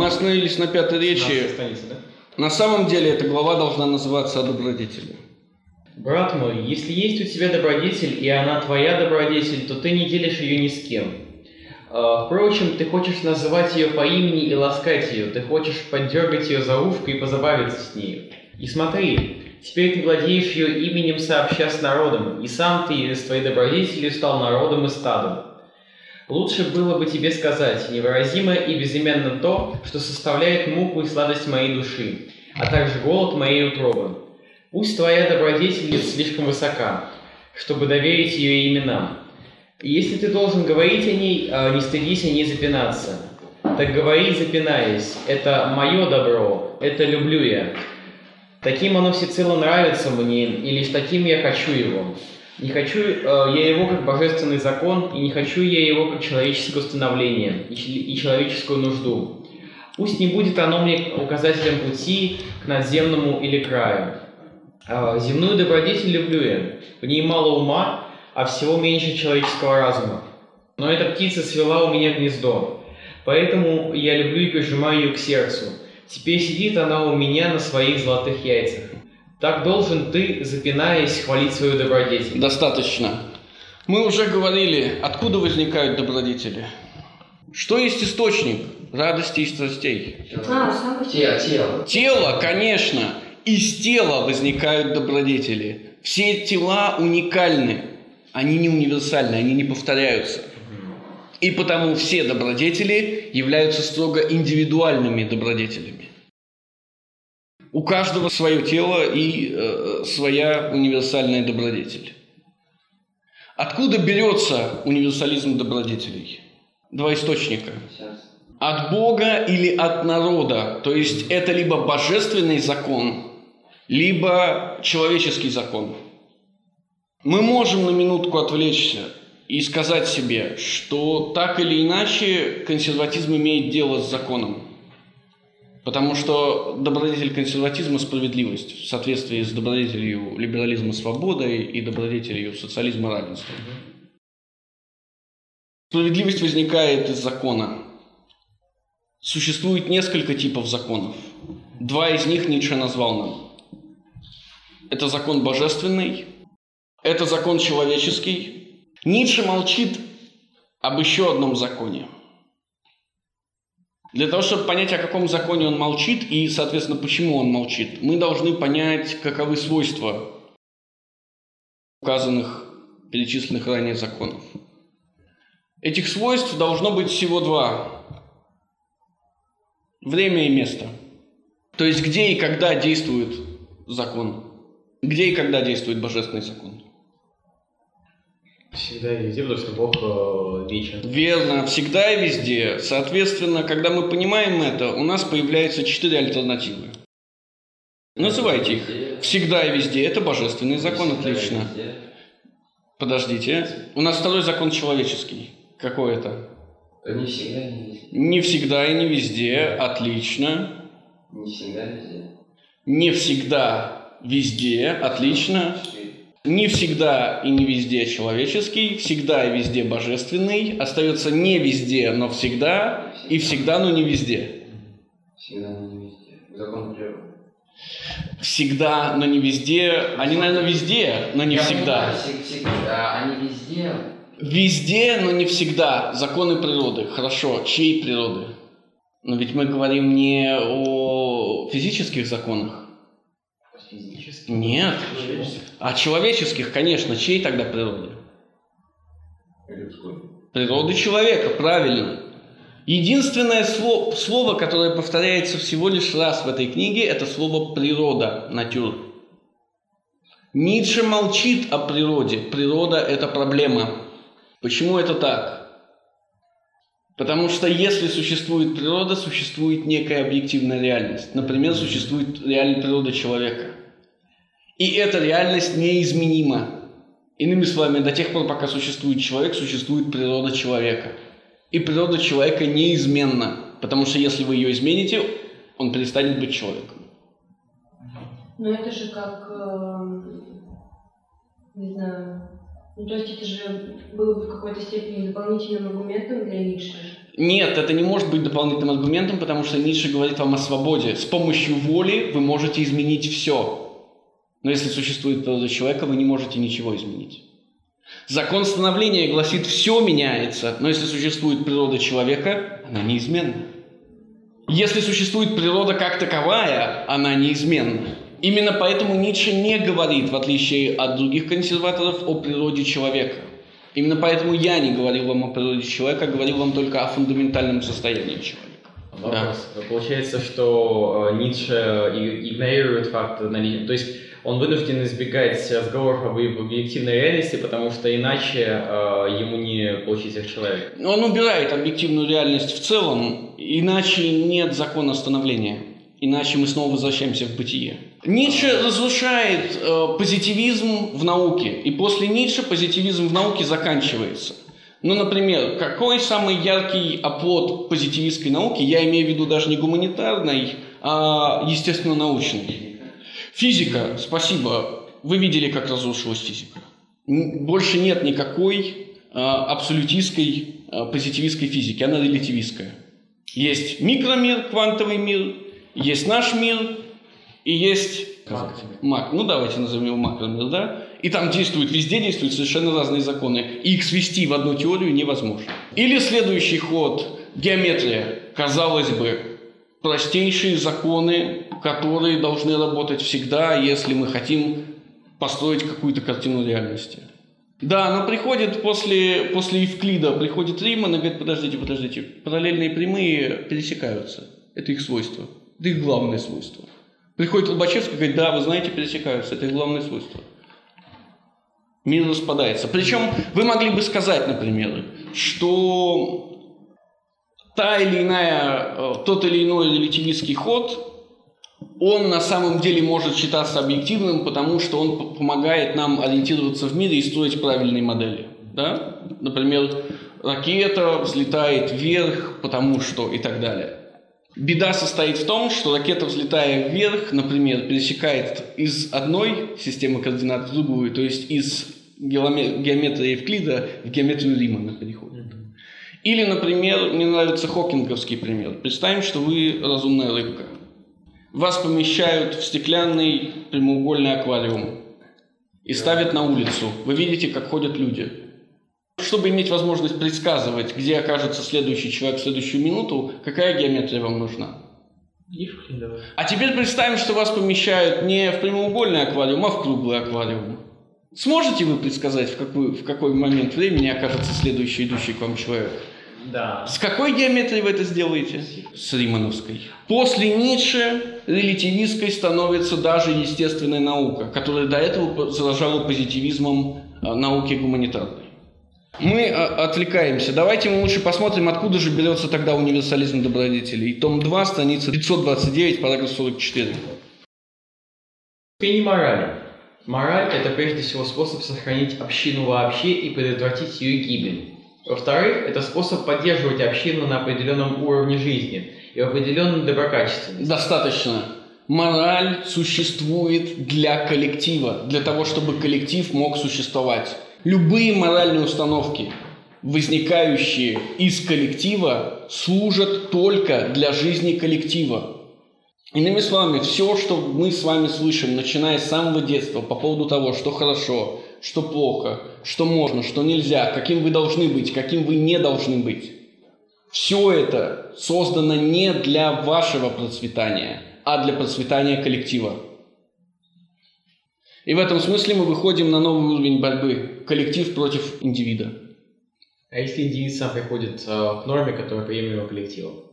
мы остановились на пятой речи. Страница, да? На самом деле эта глава должна называться о добродетели. Брат мой, если есть у тебя добродетель, и она твоя добродетель, то ты не делишь ее ни с кем. А, Впрочем, ты хочешь называть ее по имени и ласкать ее, ты хочешь поддергать ее за ушко и позабавиться с нею. И смотри, теперь ты владеешь ее именем сообща с народом, и сам ты с твоей добродетелью стал народом и стадом. Лучше было бы тебе сказать невыразимо и безыменно то, что составляет муку и сладость моей души, а также голод моей утробы. Пусть твоя добродетель не слишком высока, чтобы доверить ее именам. И если ты должен говорить о ней, а, не стыдись о ней запинаться. Так говори, запинаясь, это мое добро, это люблю я. Таким оно всецело нравится мне, и лишь таким я хочу его. Не хочу э, я его как божественный закон, и не хочу я его как человеческое установление и, и человеческую нужду. Пусть не будет оно мне указателем пути к надземному или краю. А, земную добродетель люблю я. В ней мало ума, а всего меньше человеческого разума. Но эта птица свела у меня гнездо. Поэтому я люблю и прижимаю ее к сердцу. Теперь сидит она у меня на своих золотых яйцах. Так должен ты, запинаясь, хвалить свою добродетель. Достаточно. Мы уже говорили, откуда возникают добродетели. Что есть источник радости и страстей? А. Тело, тело. Тело, конечно. Из тела возникают добродетели. Все тела уникальны. Они не универсальны, они не повторяются. И потому все добродетели являются строго индивидуальными добродетелями. У каждого свое тело и э, своя универсальная добродетель. Откуда берется универсализм добродетелей? Два источника. От Бога или от народа. То есть это либо божественный закон, либо человеческий закон. Мы можем на минутку отвлечься и сказать себе, что так или иначе консерватизм имеет дело с законом. Потому что добродетель консерватизма – справедливость в соответствии с добродетелью либерализма свободой и добродетелью социализма равенства. Справедливость возникает из закона. Существует несколько типов законов. Два из них Ницше назвал нам. Это закон божественный, это закон человеческий. Ницше молчит об еще одном законе. Для того, чтобы понять, о каком законе он молчит и, соответственно, почему он молчит, мы должны понять, каковы свойства указанных, перечисленных ранее законов. Этих свойств должно быть всего два. Время и место. То есть где и когда действует закон. Где и когда действует божественный закон. Всегда и везде, потому что Бог э, вечен. Верно, всегда и везде. Соответственно, когда мы понимаем это, у нас появляются четыре альтернативы. Называйте их. Всегда и везде. Это божественный закон, отлично. Подождите. У нас второй закон человеческий. Какой это? Не всегда, не везде. Не всегда и не везде. Отлично. Не всегда везде. Не всегда везде. Отлично. Не всегда и не везде человеческий, всегда и везде божественный, остается не везде, но всегда, и всегда, но не везде. Всегда, но не везде. Закон природы. Всегда, но не везде. Они, наверное, везде, но не Я всегда. понимаю, Всегда, они везде. Везде, но не всегда. Законы природы. Хорошо. Чьей природы? Но ведь мы говорим не о физических законах. Нет. О человеческих, конечно. Чьей тогда природы? Природы человека, правильно. Единственное слово, слово, которое повторяется всего лишь раз в этой книге, это слово «природа», «натюр». Ницше молчит о природе. Природа – это проблема. Почему это так? Потому что если существует природа, существует некая объективная реальность. Например, существует реальная природа человека. И эта реальность неизменима. Иными словами, до тех пор, пока существует человек, существует природа человека. И природа человека неизменна, потому что если вы ее измените, он перестанет быть человеком. Ну это же как, эм, не знаю, Ну, то есть это же было бы в какой-то степени дополнительным аргументом для Ницше. Нет, это не может быть дополнительным аргументом, потому что Ницше говорит вам о свободе. С помощью воли вы можете изменить все. Но если существует природа человека, вы не можете ничего изменить. Закон становления гласит, все меняется, но если существует природа человека, она неизменна. Если существует природа как таковая, она неизменна. Именно поэтому Ницше не говорит, в отличие от других консерваторов, о природе человека. Именно поэтому я не говорил вам о природе человека, а говорил вам только о фундаментальном состоянии человека. Вопрос. Да. Получается, что э, Ницше игнорирует факт наличия. То есть он вынужден избегать разговоров об объективной реальности, потому что иначе э, ему не получить их человек. Он убирает объективную реальность в целом, иначе нет закона становления. Иначе мы снова возвращаемся в бытие. Ницше разрушает э, позитивизм в науке, и после Ницше позитивизм в науке заканчивается. Ну, например, какой самый яркий оплот позитивистской науки, я имею в виду даже не гуманитарной, а естественно-научной? Физика, спасибо. Вы видели, как разрушилась физика. Больше нет никакой а, абсолютистской а, позитивистской физики, она релятивистская. Есть микромир, квантовый мир, есть наш мир, и есть мак. Ну, давайте назовем его макромир, да? И там действуют, везде действуют совершенно разные законы. И их свести в одну теорию невозможно. Или следующий ход – геометрия. Казалось бы, простейшие законы, которые должны работать всегда, если мы хотим построить какую-то картину реальности. Да, но приходит после, после Евклида, приходит Риман и говорит, подождите, подождите, параллельные прямые пересекаются. Это их свойство. Это их главное свойство. Приходит Лобачевский и говорит, да, вы знаете, пересекаются. Это их главное свойство. Мир распадается. Причем вы могли бы сказать, например, что та или иная, э, тот или иной релятивистский ход, он на самом деле может считаться объективным, потому что он помогает нам ориентироваться в мире и строить правильные модели. Да? Например, ракета взлетает вверх, потому что и так далее. Беда состоит в том, что ракета, взлетая вверх, например, пересекает из одной системы координат в другую, то есть из геометрии Евклида в геометрию Римана переходит. Или, например, мне нравится хокинговский пример. Представим, что вы разумная рыбка. Вас помещают в стеклянный прямоугольный аквариум и ставят на улицу. Вы видите, как ходят люди. Чтобы иметь возможность предсказывать, где окажется следующий человек в следующую минуту, какая геометрия вам нужна? А теперь представим, что вас помещают не в прямоугольный аквариум, а в круглый аквариум. Сможете вы предсказать, в какой, в какой момент времени окажется следующий идущий к вам человек? Да. С какой геометрией вы это сделаете? С Римановской. После Ницше релятивистской становится даже естественная наука, которая до этого заражала позитивизмом а, науки гуманитарной. Мы а, отвлекаемся. Давайте мы лучше посмотрим, откуда же берется тогда универсализм добродетелей. Том 2, страница 529, параграф 44. Ступени морали. Мораль – это прежде всего способ сохранить общину вообще и предотвратить ее гибель. Во-вторых, это способ поддерживать общину на определенном уровне жизни и в определенном доброкачественности. Достаточно. Мораль существует для коллектива, для того, чтобы коллектив мог существовать. Любые моральные установки, возникающие из коллектива, служат только для жизни коллектива. Иными словами, все, что мы с вами слышим, начиная с самого детства по поводу того, что хорошо, что плохо, что можно, что нельзя, каким вы должны быть, каким вы не должны быть. Все это создано не для вашего процветания, а для процветания коллектива. И в этом смысле мы выходим на новый уровень борьбы. Коллектив против индивида. А если индивид сам приходит э, к норме, которая приемлема коллективу?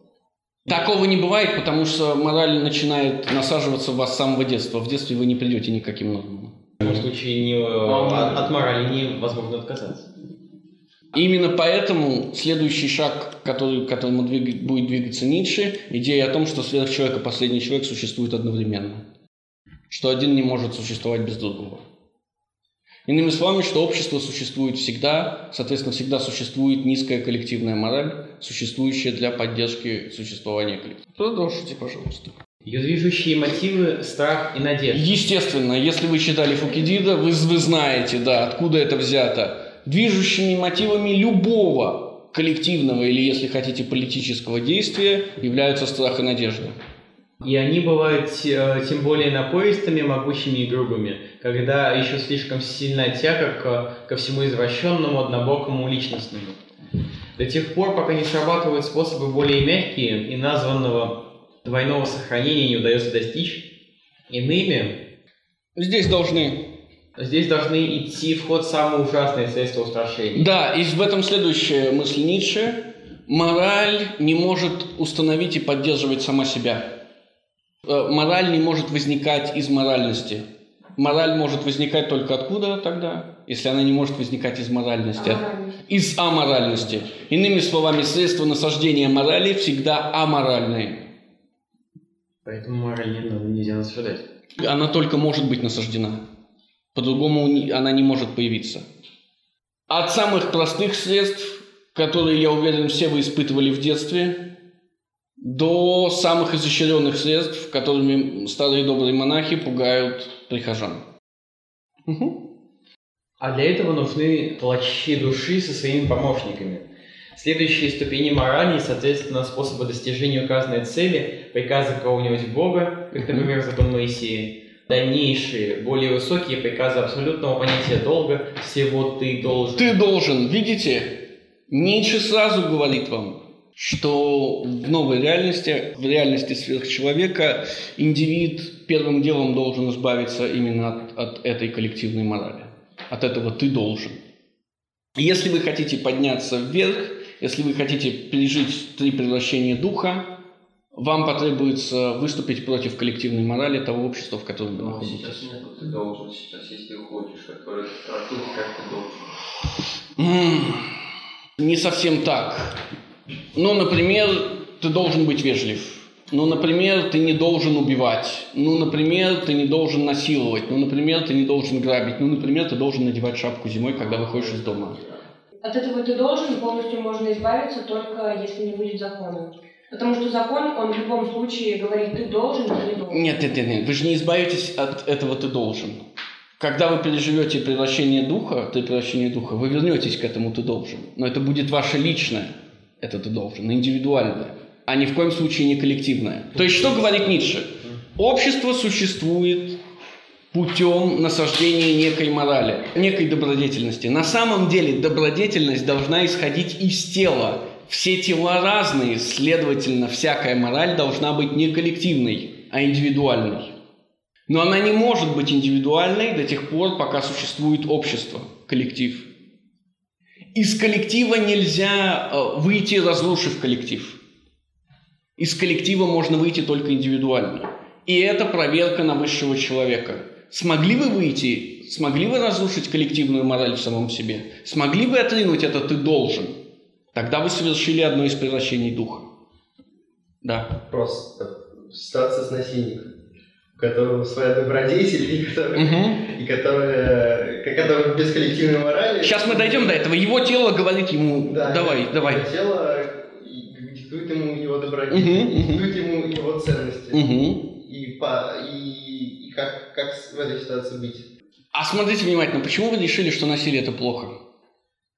Такого не бывает, потому что мораль начинает насаживаться в вас с самого детства. В детстве вы не придете никаким нормам. В любом случае не, от, от морали невозможно отказаться. Именно поэтому следующий шаг, который, к которому двиг, будет двигаться Ницше, идея о том, что сверхчеловек и последний человек существуют одновременно. Что один не может существовать без другого. Иными словами, что общество существует всегда, соответственно, всегда существует низкая коллективная мораль, существующая для поддержки существования коллектива. Продолжите, пожалуйста. Ее движущие мотивы – страх и надежда. Естественно, если вы читали Фукидида, вы, вы знаете, да, откуда это взято. Движущими мотивами любого коллективного или, если хотите, политического действия являются страх и надежда. И они бывают э, тем более напористыми, могучими и грубыми, когда еще слишком сильна тяга к, ко всему извращенному, однобокому, личностному. До тех пор, пока не срабатывают способы более мягкие и названного двойного сохранения не удается достичь, иными Здесь должны Здесь должны идти в ход самые ужасные средства устрашения. Да, и в этом следующая мысль Ницше. Мораль не может установить и поддерживать сама себя. Э, Мораль не может возникать из моральности. Мораль может возникать только откуда тогда, если она не может возникать из моральности? Аморальность. Из аморальности. Иными словами, средства насаждения морали всегда аморальные. Поэтому мораль не надо, нельзя насаждать. Она только может быть насаждена. По-другому она не может появиться. От самых простых средств, которые, я уверен, все вы испытывали в детстве, до самых изощренных средств, которыми старые добрые монахи пугают прихожан. Мгм. А для этого нужны плачи души со своими помощниками. Следующие ступени морали и, соответственно, способы достижения указанной цели, приказы какого-нибудь бога, как, например, закон Моисея, дальнейшие, более высокие приказы абсолютного понятия долга, всего ты должен. Ты должен, видите, Ницше сразу говорит вам, что в новой реальности, в реальности сверхчеловека, индивид первым делом должен избавиться именно от, от этой коллективной морали. От этого ты должен. Если вы хотите подняться вверх, если вы хотите пережить три превращения духа, вам потребуется выступить против коллективной морали того общества, в котором вы Но находитесь. сейчас нету, ты должен сейчас, если уходишь, который трактует, как ты должен. Не совсем так. Ну, например, ты должен быть вежлив. Ну, например, ты не должен убивать. Ну, например, ты не должен насиловать. Ну, например, ты не должен грабить. Ну, например, ты должен надевать шапку зимой, когда выходишь из дома. От этого ты должен, полностью можно избавиться, только если не будет закона. Потому что закон, он в любом случае говорит, ты должен, ты не должен. Нет, нет, нет, нет. Вы же не избавитесь от этого ты должен. Когда вы переживете превращение духа, ты превращение духа, вы вернетесь к этому ты должен. Но это будет ваше личное, это ты должен, индивидуальное, а ни в коем случае не коллективное. То есть что говорит Ницше? Общество существует путем насаждения некой морали, некой добродетельности. На самом деле добродетельность должна исходить из тела. Все тела разные, следовательно, всякая мораль должна быть не коллективной, а индивидуальной. Но она не может быть индивидуальной до тех пор, пока существует общество, коллектив. Из коллектива нельзя э, выйти, разрушив коллектив. Из коллектива можно выйти только индивидуально. И это проверка на высшего человека. Смогли вы выйти, смогли вы разрушить коллективную мораль в самом себе? Смогли вы отринуть это «ты должен»? Тогда вы совершили одно из превращений духа. Да. Вопрос. Ситуация с насильником, у которого своя добродетель, и который, Мгм. и который, который без коллективной морали. Сейчас мы дойдем до этого. Его тело говорит ему, Да, давай, его давай. Тело диктует ему его добродетель, мгм. диктует ему его ценности. Мгм. И, по, и, и как, как в этой ситуации быть? А смотрите внимательно, почему вы решили, что насилие это плохо?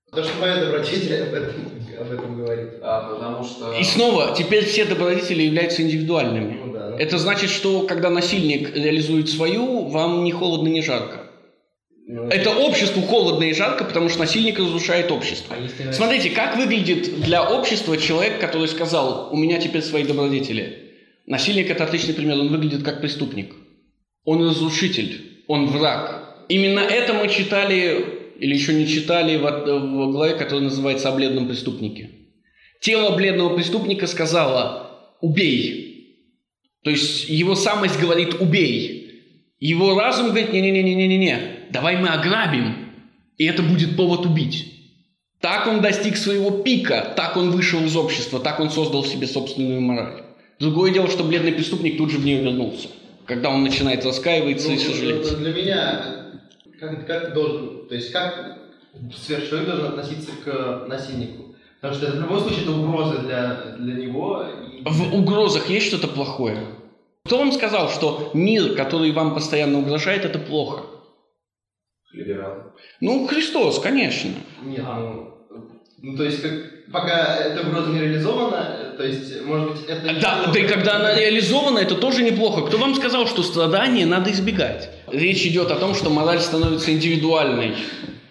Потому что моя добродетель об этом, об этом говорит. А, потому что... И снова, теперь все добродетели являются индивидуальными. Это значит, что когда насильник реализует свою, вам ни холодно, ни жарко. Это обществу холодно и жарко, потому что насильник разрушает общество. А если Смотрите, как выглядит для общества человек, который сказал, у меня теперь свои добродетели. Насильник – это отличный пример, он выглядит как преступник. Он разрушитель, он враг. Именно это мы читали, или еще не читали, в, в главе, которая называется «О бледном преступнике». Тело бледного преступника сказала «убей». То есть его самость говорит «убей». Его разум говорит «не-не-не-не-не-не, давай мы ограбим, и это будет повод убить». Так он достиг своего пика, так он вышел из общества, так он создал себе собственную мораль. Другое дело, что бледный преступник тут же в нее вернулся, когда он начинает раскаиваться Ну, и сожалеть. ну, Для меня, как, как ты должен, то есть как сверхчеловек должен относиться к насильнику? Потому что это в любом случае это угроза для, для него. В угрозах есть что-то плохое? Кто вам сказал, что мир, который вам постоянно угрожает, это плохо? Либералы. Ну, Христос, конечно. Нет, ну, ну, то есть, как, пока эта угроза не реализована, то есть, может быть, это... не Да, да и когда она реализована, это тоже неплохо. Кто вам сказал, что страдания надо избегать? Речь идет о том, что мораль становится индивидуальной.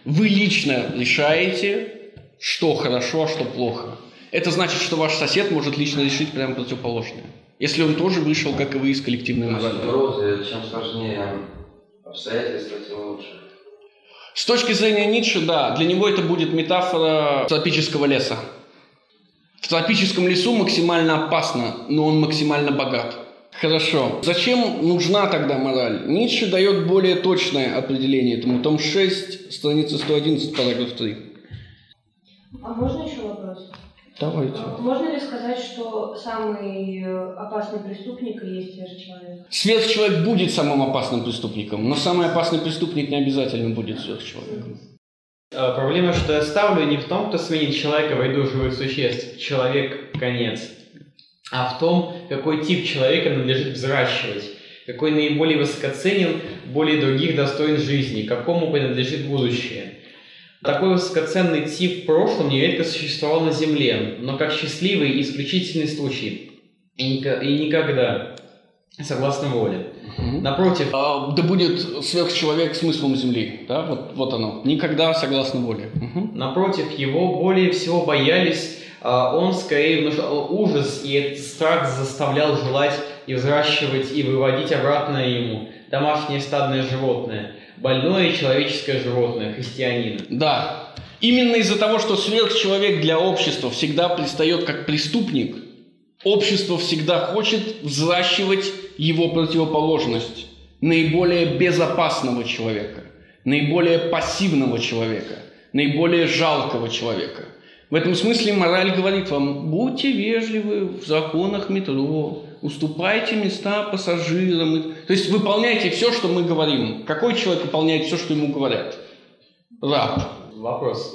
Вы лично решаете, что хорошо, а что плохо. Это значит, что ваш сосед может лично решить прямо противоположное. Если он тоже вышел, как и вы, из коллективной морали. Угрозы, чем сложнее обстоятельства, тем лучше. С точки зрения Ницше, да, для него это будет метафора тропического леса. В тропическом лесу максимально опасно, но он максимально богат. Хорошо. Зачем нужна тогда мораль? Ницше дает более точное определение этому. Том 6, страница 111, параграф 3. А можно еще вопрос? Давайте. Можно ли сказать, что самый э, опасный преступник и есть сверхчеловек? Сверхчеловек будет самым опасным преступником, но самый опасный преступник не обязательно будет сверхчеловеком. Э, Проблема, что я ставлю не в том, кто сменит человека в ряду живых существ, человек – конец, а в том, какой тип человека надлежит взращивать, какой наиболее высокоценен, более других достоин жизни, какому принадлежит будущее. Такой высокоценный тип в прошлом нередко существовал на Земле, но как счастливый и исключительный случай, и, ника- и никогда, согласно воле. Мгм. Напротив, А, да будет сверхчеловек смыслом Земли. Да? Вот, вот оно. Никогда согласно воле. Мгм. Напротив, его более всего боялись, а, он скорее внушал ужас, и этот страх заставлял желать и взращивать, и выводить обратно ему домашнее стадное животное, больное человеческое животное, христианина. Да. Именно из-за того, что сверхчеловек для общества всегда предстает как преступник, общество всегда хочет взращивать его противоположность, наиболее безопасного человека, наиболее пассивного человека, наиболее жалкого человека. В этом смысле мораль говорит вам, будьте вежливы в законах метро, уступайте места пассажирам. То есть выполняйте все, что мы говорим. Какой человек выполняет все, что ему говорят? Раб. Вопрос.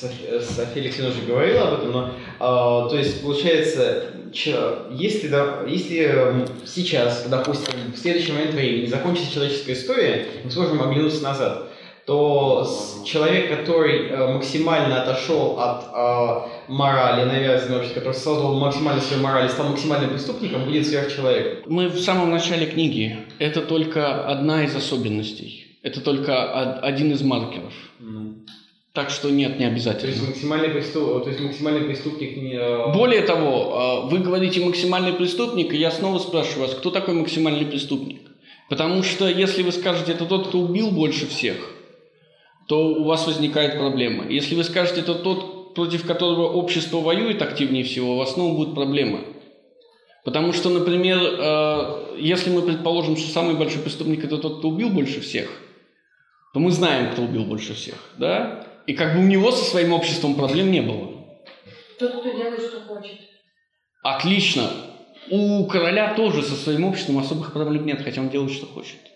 Софи- София Алексеевна уже говорила об этом, но а, то есть получается, чё- если, да, если эм, сейчас, допустим, в следующий момент времени закончится человеческая история, мы сможем оглянуться назад, то человек, который э, максимально отошел от э, морали, навязанной обществом, который создал максимально свою мораль и стал максимальным преступником, будет сверхчеловек. Мы в самом начале книги. Это только одна из особенностей. Это только од- один из маркеров. Так что нет, не То есть обязательно. максимальный, преступ... то есть максимальный преступник не... э, Более того, э, вы говорите максимальный преступник, и я снова спрашиваю вас, кто такой максимальный преступник? Потому что если вы скажете, это тот, кто убил больше всех, то у вас возникает проблема. Если вы скажете, это тот, против которого общество воюет активнее всего, вас снова будет проблема. Потому что, например, э, если мы предположим, что самый большой преступник это тот, кто убил больше всех, то мы знаем, кто убил больше всех, да? И как бы у него со своим обществом проблем не было. Тот, кто делает, что хочет. Отлично. У короля тоже со своим обществом особых проблем нет, хотя он делает, что хочет.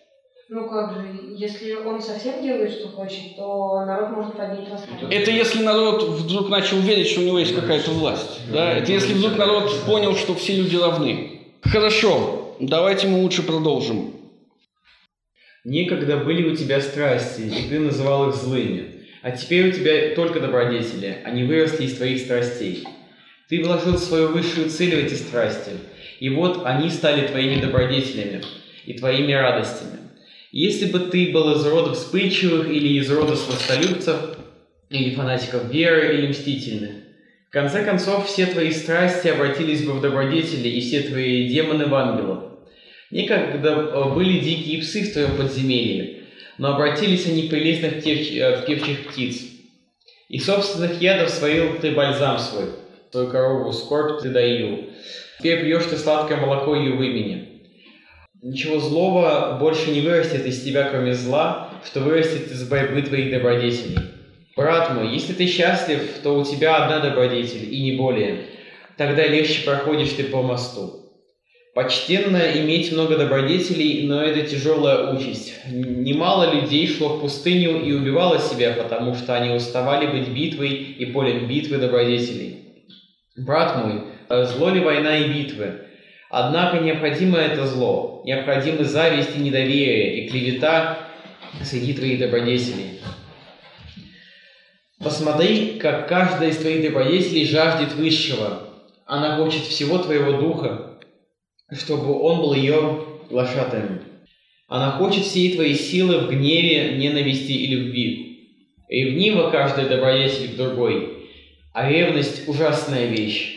Ну как же, если он совсем делает, что хочет, то народ может поднять восстание. Это если народ вдруг начал верить, что у него есть какая-то власть. Да? Это если вдруг народ понял, что все люди равны. Хорошо, давайте мы лучше продолжим. Некогда были у тебя страсти, и ты называл их злыми. А теперь у тебя только добродетели, они выросли из твоих страстей. Ты вложил свою высшую цель в эти страсти, и вот они стали твоими добродетелями и твоими радостями. Если бы ты был из рода вспыльчивых или из рода сластолюбцев, или фанатиков веры, или мстительных, в конце концов все твои страсти обратились бы в добродетели, и все твои демоны в ангелов. Некогда э, были дикие псы в твоем подземелье, но обратились они в прелестных тев- э, в певчих птиц. И собственных ядов сварил ты бальзам свой, твою корову скорбь ты доил. Теперь пьешь ты сладкое молоко ее в имени. Ничего злого больше не вырастет из тебя, кроме зла, что вырастет из борьбы твоих добродетелей. Брат мой, если ты счастлив, то у тебя одна добродетель, и не более. Тогда легче проходишь ты по мосту. Почтенно иметь много добродетелей, но это тяжелая участь. Немало людей шло в пустыню и убивало себя, потому что они уставали быть битвой и полем битвы добродетелей. Брат мой, э, зло ли война и битвы? Однако необходимо это зло, необходимы зависть и недоверие, и клевета среди твоих добродетелей. Посмотри, как каждая из твоих добродетелей жаждет высшего. Она хочет всего твоего духа, чтобы он был ее глашатаем. Она хочет всей твоей силы в гневе, ненависти и любви. Ревнива каждая добродетель к другой, а ревность – ужасная вещь.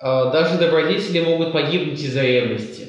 А, Даже добродетели могут погибнуть из-за ревности.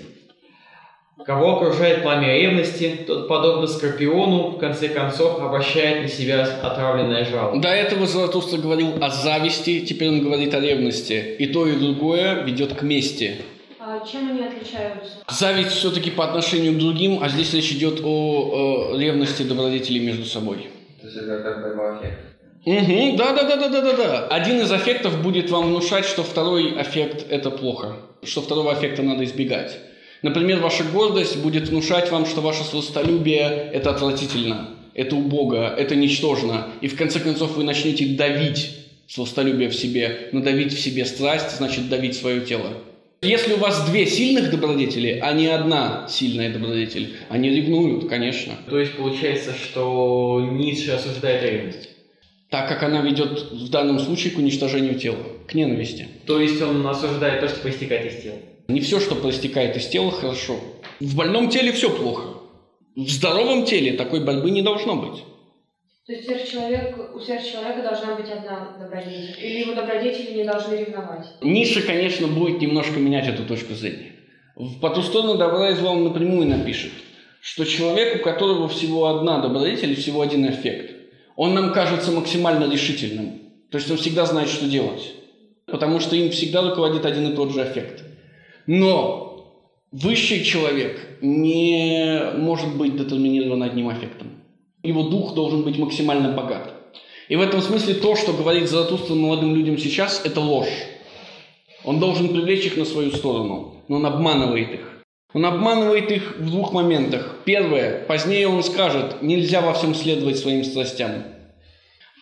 Кого окружает пламя ревности, тот, подобно скорпиону, в конце концов обращает на себя отравленное жало. До этого Заратустра говорил о зависти, теперь он говорит о ревности. И то, и другое ведет к мести. А чем они отличаются? Зависть все-таки по отношению к другим, а здесь речь идет о, э, ревности добродетелей между собой. То есть это как борьба аффектов. Угу, да, да, да, да, да, да, да. Один из аффектов будет вам внушать, что второй аффект это плохо, что второго аффекта надо избегать. Например, ваша гордость будет внушать вам, что ваше сластолюбие это отвратительно, это убого, это ничтожно. И в конце концов вы начнете давить сластолюбие в себе, надавить в себе страсть, значит давить свое тело. Если у вас две сильных добродетели, а не одна сильная добродетель, они ревнуют, конечно. То есть получается, что Ницше осуждает ревность. Так как она ведет в данном случае к уничтожению тела, к ненависти. То есть он осуждает то, что проистекает из тела. Не все, что проистекает из тела, хорошо. В больном теле все плохо. В здоровом теле такой борьбы не должно быть. То есть сверхчеловек, у сверхчеловека должна быть одна добродетель. Или его добродетели не должны ревновать. Ниша, конечно, будет немножко менять эту точку зрения. В «По ту сторону добра и зла» он напрямую напишет, что человек, у которого всего одна добродетель и всего один эффект, он нам кажется максимально решительным. То есть он всегда знает, что делать. Потому что им всегда руководит один и тот же эффект. Но высший человек не может быть детерминирован одним эффектом. Его дух должен быть максимально богат. И в этом смысле то, что говорит Заратустра молодым людям сейчас, это ложь. Он должен привлечь их на свою сторону, но он обманывает их. Он обманывает их в двух моментах. Первое, позднее он скажет, нельзя во всем следовать своим страстям.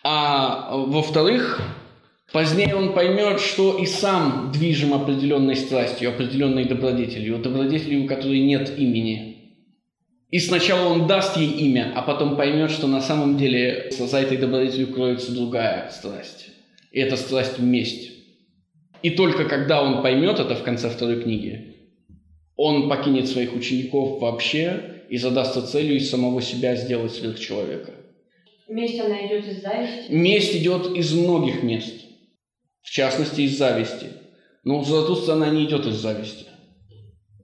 А во-вторых, позднее он поймет, что и сам движим определенной страстью, определенной добродетелью, добродетелью, у которой нет имени. И сначала он даст ей имя, а потом поймет, что на самом деле за этой добродетелью кроется другая страсть. И это страсть месть. И только когда он поймет это в конце второй книги, он покинет своих учеников вообще и задастся целью из самого себя сделать сверхчеловека. Месть она идет из зависти. Месть идет из многих мест, в частности из зависти. Но у Заратустра она не идет из зависти.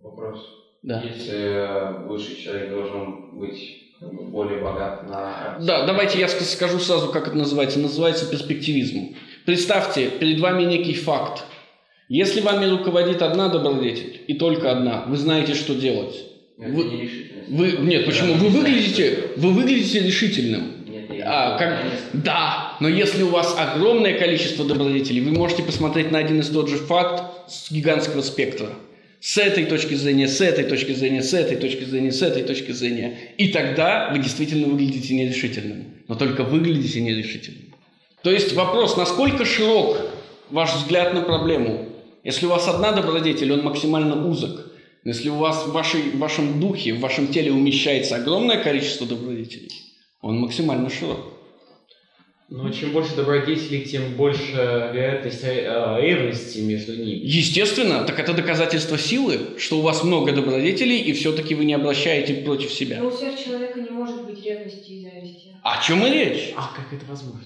Вопрос. Да. Если э, высший человек должен быть более богат на... Да, давайте я ск- скажу сразу, как это называется. Называется перспективизм. Представьте, перед вами некий факт. Если вами руководит одна добродетель, и только одна, вы знаете, что делать. Это Вы- не. Вы, нет, почему? Вы выглядите, вы выглядите решительным. А, как, да, но если у вас огромное количество добродетелей, вы можете посмотреть на один и тот же факт с гигантского спектра. С этой точки зрения, с этой точки зрения, с этой точки зрения, с этой точки зрения. И тогда вы действительно выглядите нерешительным. Но только выглядите нерешительным. То есть вопрос, насколько широк ваш взгляд на проблему? Если у вас одна добродетель, он максимально узок. Но если у вас в, вашей, в вашем духе, в вашем теле умещается огромное количество добродетелей, он максимально широк. Но чем больше добродетелей, тем больше вероятность э, ревности между ними. Естественно, так это доказательство силы, что у вас много добродетелей, и все-таки вы не обращаете против себя. Но у сверхчеловека не может быть ревности и зависти. О чем и речь? А как это возможно?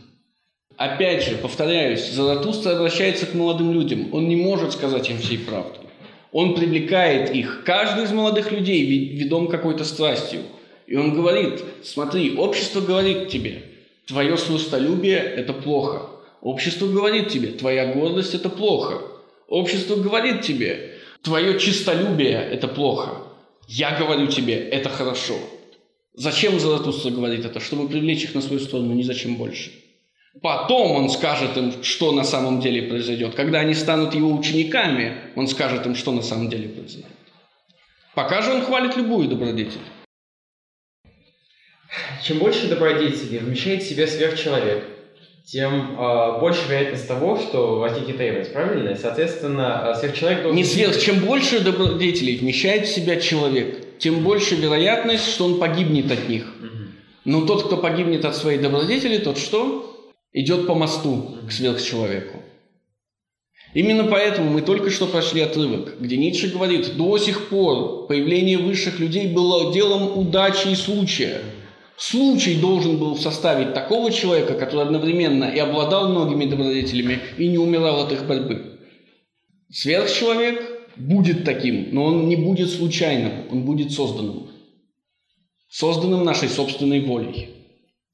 Опять же, повторяюсь, Заратустра обращается к молодым людям. Он не может сказать им всей правды. Он привлекает их. Каждый из молодых людей ве- ведом какой-то страстью. И он говорит, смотри, общество говорит тебе, твое сластолюбие – это плохо. Общество говорит тебе, твоя гордость – это плохо. Общество говорит тебе, твое чистолюбие – это плохо. Я говорю тебе, это хорошо. Зачем Заратустра говорит это? Чтобы привлечь их на свою сторону, ни зачем больше. Потом он скажет им, что на самом деле произойдет. Когда они станут его учениками, он скажет им, что на самом деле произойдет. Пока же он хвалит любую добродетель. Чем больше добродетелей вмещает в себя сверхчеловек, тем э, больше вероятность того, что возникнет ревность, правильно? Соответственно, э, сверхчеловек должен... Не сверх, чем больше добродетелей вмещает в себя человек, тем больше вероятность, что он погибнет от них. Но тот, кто погибнет от своей добродетели, тот что? Идет по мосту к сверхчеловеку. Именно поэтому мы только что прошли отрывок, где Ницше говорит, до сих пор появление высших людей было делом удачи и случая. Случай должен был составить такого человека, который одновременно и обладал многими добродетелями, и не умирал от их борьбы. Сверхчеловек будет таким, но он не будет случайным, он будет созданным. Созданным нашей собственной волей.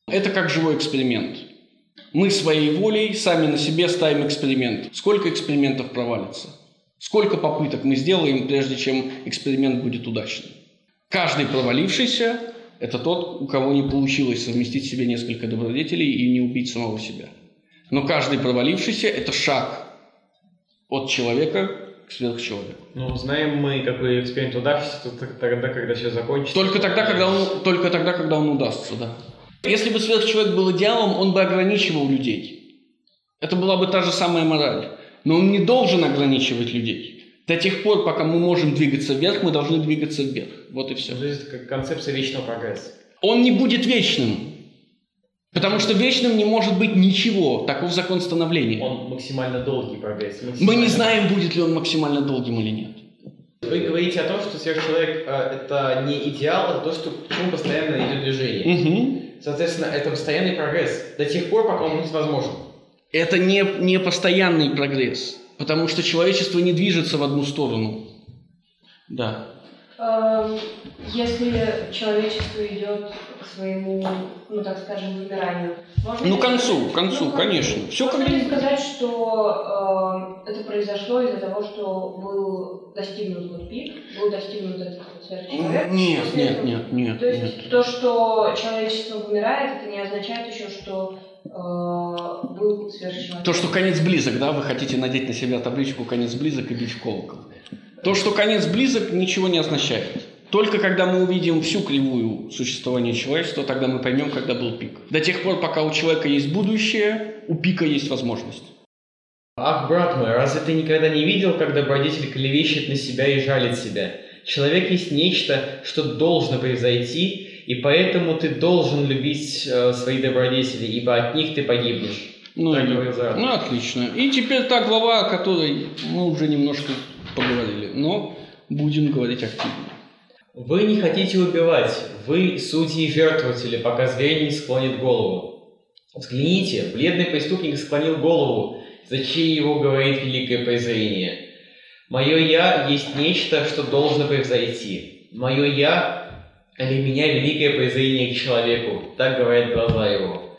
Это как живой эксперимент. Мы своей волей сами на себе ставим эксперимент. Сколько экспериментов провалится? Сколько попыток мы сделаем, прежде чем эксперимент будет удачным? Каждый провалившийся – это тот, у кого не получилось совместить в себе несколько добродетелей и не убить самого себя. Но каждый провалившийся – это шаг от человека к сверхчеловеку. Ну, знаем мы, какой эксперимент т- тогда, когда все закончится. Только тогда, когда он, только тогда, когда он удастся, да. Если бы сверхчеловек был идеалом, он бы ограничивал людей. Это была бы та же самая мораль. Но он не должен ограничивать людей. До тех пор, пока мы можем двигаться вверх, мы должны двигаться вверх. Вот и все. Жизнь это как концепция вечного прогресса. Он не будет вечным. Потому что вечным не может быть ничего. Таков закон становления. Он максимально долгий прогресс. Мы максимально- не знаем, будет ли он максимально долгим или нет. Вы говорите о том, что сверхчеловек э, это не идеал, это то, что к чему постоянно идет движение. Мгм. Соответственно, это постоянный прогресс до тех пор, пока он будет возможен. Это не, не постоянный прогресс. Потому что человечество не движется в одну сторону. Да. Эм, Если человечество идет к своему, ну так скажем, вымиранию, можно Ну, к концу, к концу, Ну, конечно. Все Можно как сказать, что э, это произошло из-за того, что был достигнут вот пик, был достигнут этот сверхчеловек? Нет, После нет, этого- нет, нет, То есть нет. то, что человечество вымирает, это не означает еще, что э, был сверхчеловек. То, что конец близок, да, вы хотите надеть на себя табличку «конец близок» и бить в колокол. То, что конец близок, ничего не означает. Только когда мы увидим всю кривую существования человечества, тогда мы поймем, когда был пик. До тех пор, пока у человека есть будущее, у пика есть возможность. Ах, брат мой, разве ты никогда не видел, как добродетель клевещет на себя и жалит себя? Человек есть нечто, что должно произойти, и поэтому ты должен любить э, свои добродетели, ибо от них ты погибнешь. Ну, Так и- говорил ну, отлично. И теперь та глава, о которой мы уже немножко поговорили, но будем говорить активно. Вы не хотите убивать, вы судьи и жертвователи, пока зверь не склонит голову. Взгляните, бледный преступник склонил голову, за чьи его говорит великое презрение. Мое «я» есть нечто, что должно превзойти. Мое «я» для меня великое презрение к человеку, так говорят глаза его.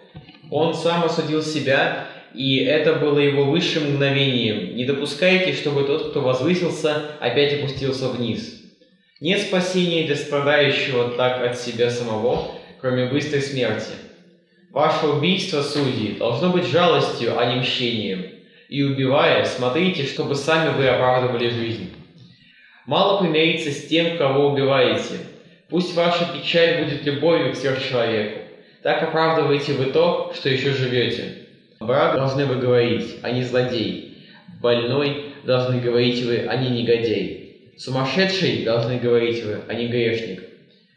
Он сам осудил себя, и это было его высшим мгновением. Не допускайте, чтобы тот, кто возвысился, опять опустился вниз. Нет спасения для страдающего так от себя самого, кроме быстрой смерти. Ваше убийство, судьи, должно быть жалостью, а не мщением. И убивая, смотрите, чтобы сами вы оправдывали жизнь. Мало примириться с тем, кого убиваете. Пусть ваша печаль будет любовью к сверхчеловеку. Так оправдываете вы то, что еще живете. Враг должны вы говорить, а не злодей. Больной должны говорить вы, а не негодяй. Сумасшедший должны говорить вы, а не грешник.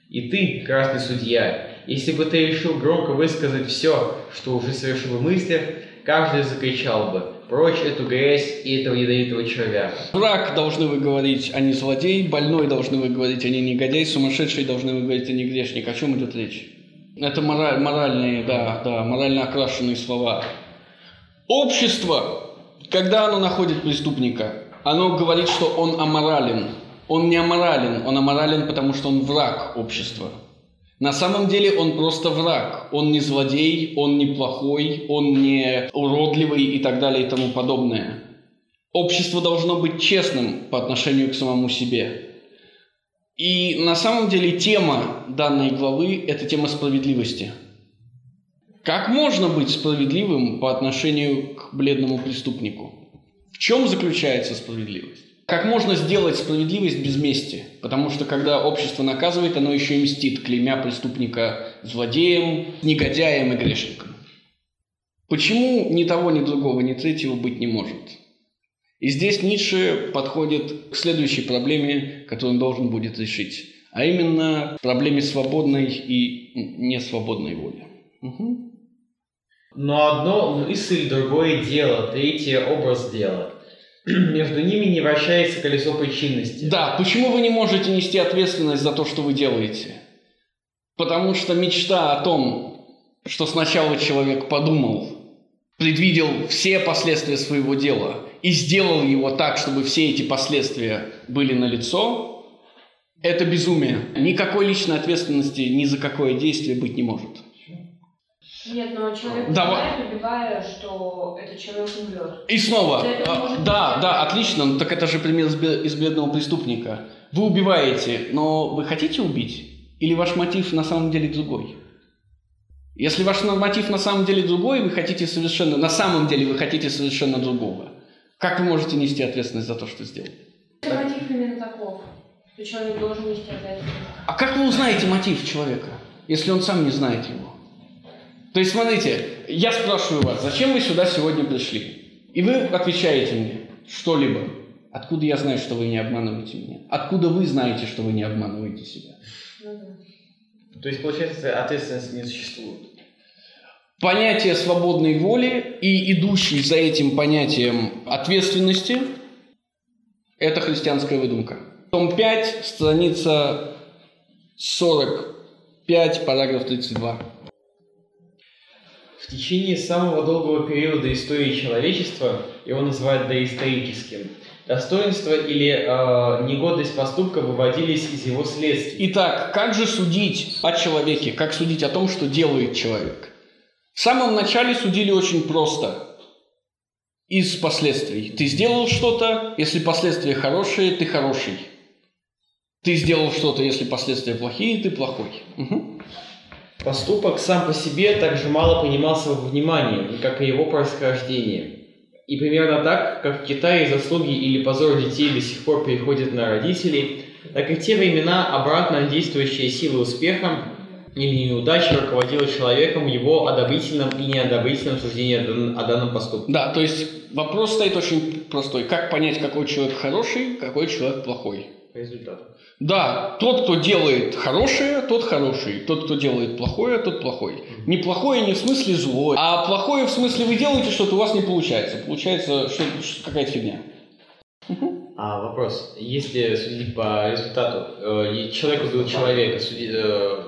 И ты, красный судья, если бы ты решил громко высказать все, что уже совершил в мыслях, каждый закричал бы «Прочь эту грязь и этого ядовитого червя». Враг должны вы говорить, а не злодей, больной должны вы говорить, а не негодяй, сумасшедший должны вы говорить, а не грешник. О чем идет речь? Это мораль, моральные, да, да, морально окрашенные слова. Общество, когда оно находит преступника, оно говорит, что он аморален. Он не аморален, он аморален, потому что он враг общества. На самом деле он просто враг. Он не злодей, он не плохой, он не уродливый и так далее и тому подобное. Общество должно быть честным по отношению к самому себе. И на самом деле тема данной главы – это тема справедливости. Как можно быть справедливым по отношению к бледному преступнику? В чем заключается справедливость? Как можно сделать справедливость без мести? Потому что когда общество наказывает, оно еще и мстит, клеймя преступника злодеем, негодяем и грешником. Почему ни того, ни другого, ни третьего быть не может? И здесь Ницше подходит к следующей проблеме, которую он должен будет решить, а именно проблеме свободной и несвободной воли. Угу. Но одно мысль, другое дело, третье образ дела. Между ними не вращается колесо причинности. Да, почему вы не можете нести ответственность за то, что вы делаете? Потому что мечта о том, что сначала человек подумал, предвидел все последствия своего дела и сделал его так, чтобы все эти последствия были налицо, это безумие. Никакой личной ответственности ни за какое действие быть не может. Нет, но человек понимает, убивая, что этот человек умрет. И снова, а, да, быть. да, отлично, ну, так это же пример из бе- из бедного преступника. Вы убиваете, но вы хотите убить? Или ваш мотив на самом деле другой? Если ваш мотив на самом деле другой, вы хотите совершенно, на самом деле вы хотите совершенно другого. Как вы можете нести ответственность за то, что сделали? Мотив именно таков, то человек должен нести ответственность. А как вы узнаете мотив человека, если он сам не знает его? То есть, смотрите, я спрашиваю вас, зачем вы сюда сегодня пришли? И вы отвечаете мне что-либо. Откуда я знаю, что вы не обманываете меня? Откуда вы знаете, что вы не обманываете себя? То есть, получается, ответственности не существует. Понятие свободной воли и идущий за этим понятием ответственности – это христианская выдумка. Том 5, страница 45, параграф 32. В течение самого долгого периода истории человечества, его называют доисторическим, достоинство или э, негодность поступка выводились из его следствий. Итак, как же судить о человеке? Как судить о том, что делает человек? В самом начале судили очень просто. Из последствий. Ты сделал что-то, если последствия хорошие, ты хороший. Ты сделал что-то, если последствия плохие, ты плохой. Мгм. Поступок сам по себе также мало понимался во внимании, как и его происхождение. И примерно так, как в Китае заслуги или позор детей до сих пор переходят на родителей, так и в те времена обратно действующая сила успеха или неудачи руководила человеком в его одобрительном и неодобрительном суждении о дан- о данном поступке. Да, то есть вопрос стоит очень простой. Как понять, какой человек хороший, какой человек плохой? По результату. Да, тот, кто делает хорошее, тот хороший. Тот, кто делает плохое, тот плохой. Не плохое не в смысле зло, а плохое в смысле вы делаете что-то, у вас не получается. Получается что, что- какая-то фигня. А вопрос. Если судить по результату, э, человек убил человека, суди- э,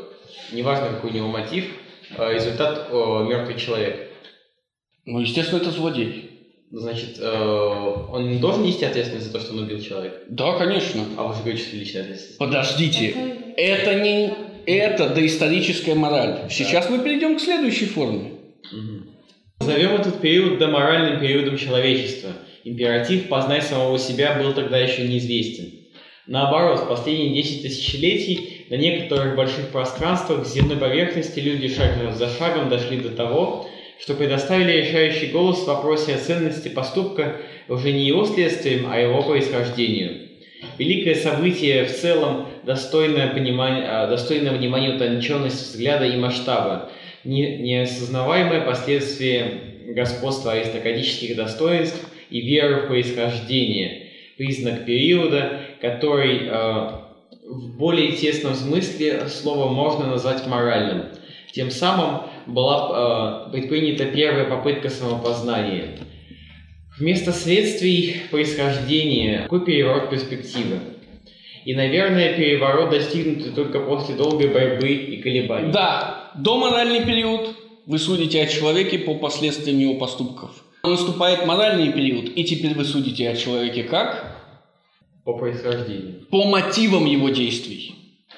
неважно какой у него мотив, э, результат э, мертвый человек. Ну, естественно, это злодей. Значит, э, он не должен нести ответственность за то, что он убил человека. Да, конечно. А вы же говорите, что личная ответственность. Подождите. Это не... Это доисторическая мораль. Сейчас мы перейдем к следующей форме. Назовем этот период доморальным периодом человечества. Императив «познай самого себя» был тогда еще неизвестен. Наоборот, в последние 10 тысячелетий на некоторых больших пространствах земной поверхности люди шаг за шагом дошли до того, что предоставили решающий голос в вопросе о ценности поступка уже не его следствием, а его происхождению. Великое событие в целом достойное, понимания, а, достойное внимания утонченности взгляда и масштаба, не- неосознаваемое последствие господства аристократических достоинств и веры в происхождение, признак периода, который э, в более тесном смысле слова можно назвать моральным. Тем самым была э, предпринята первая попытка самопознания. Вместо следствий происхождения какой переворот перспективы? И, наверное, переворот достигнут только после долгой борьбы и колебаний. Да, доморальный период. Вы судите о человеке по последствиям его поступков. Наступает моральный период, и теперь вы судите о человеке как? По происхождению. По мотивам его действий.